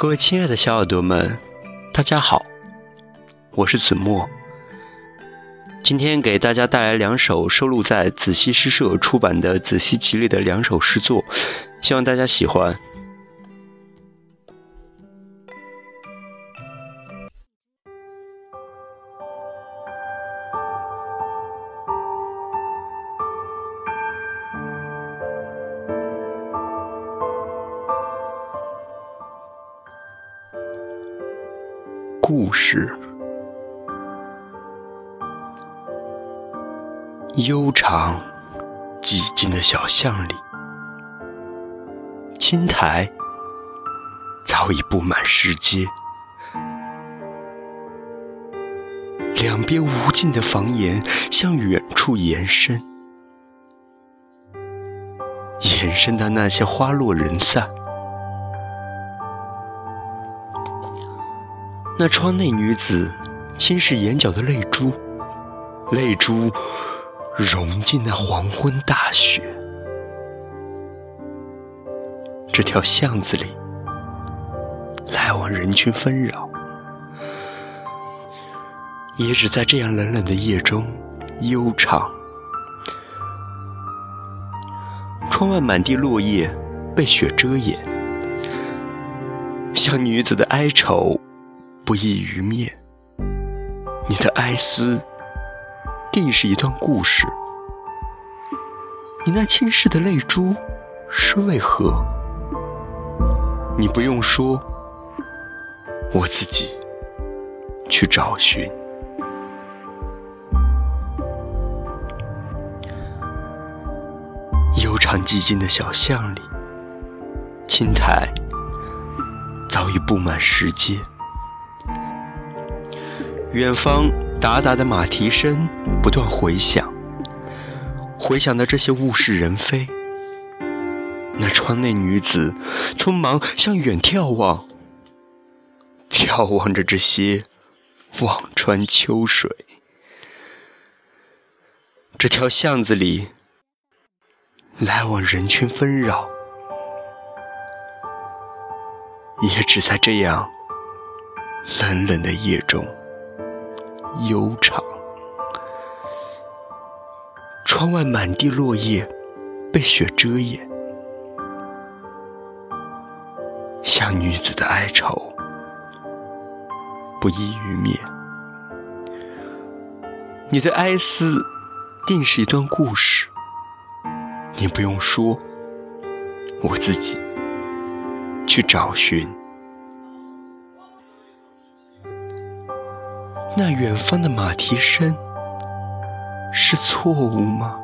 各位亲爱的小耳朵们，大家好，我是子墨。今天给大家带来两首收录在子熙诗社出版的《子熙集》里的两首诗作，希望大家喜欢。故事，悠长寂静的小巷里，青苔早已布满石阶，两边无尽的房檐向远处延伸，延伸到那些花落人散。那窗内女子轻拭眼角的泪珠，泪珠融进那黄昏大雪。这条巷子里，来往人群纷扰，也只在这样冷冷的夜中悠长。窗外满地落叶被雪遮掩，像女子的哀愁。不易于灭，你的哀思定是一段故事。你那轻拭的泪珠是为何？你不用说，我自己去找寻。悠长寂静的小巷里，青苔早已布满石阶。远方达达的马蹄声不断回响，回响的这些物是人非。那窗内女子匆忙向远眺望，眺望着这些望穿秋水。这条巷子里来往人群纷扰，也只在这样冷冷的夜中。悠长，窗外满地落叶被雪遮掩，像女子的哀愁，不易于面。你的哀思定是一段故事，你不用说，我自己去找寻。那远方的马蹄声是错误吗？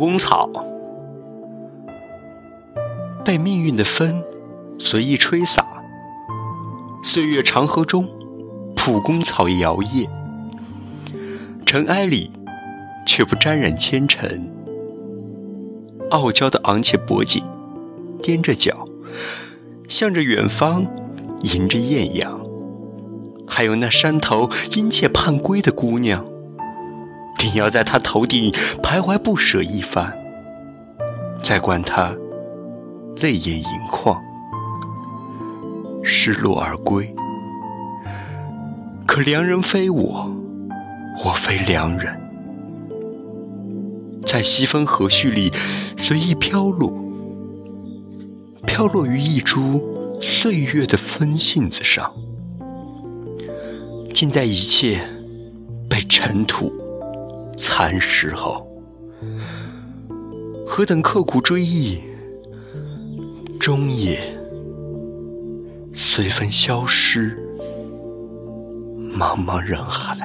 公草被命运的风随意吹洒，岁月长河中，蒲公草摇曳，尘埃里却不沾染纤尘。傲娇的昂起脖颈，踮着脚，向着远方迎着艳阳。还有那山头殷切盼归的姑娘。定要在他头顶徘徊不舍一番，再观他泪眼盈眶，失落而归，可良人非我，我非良人，在西风和煦里随意飘落，飘落于一株岁月的分信子上，静待一切被尘土蚕食后，何等刻苦追忆，终也随风消失。茫茫人海。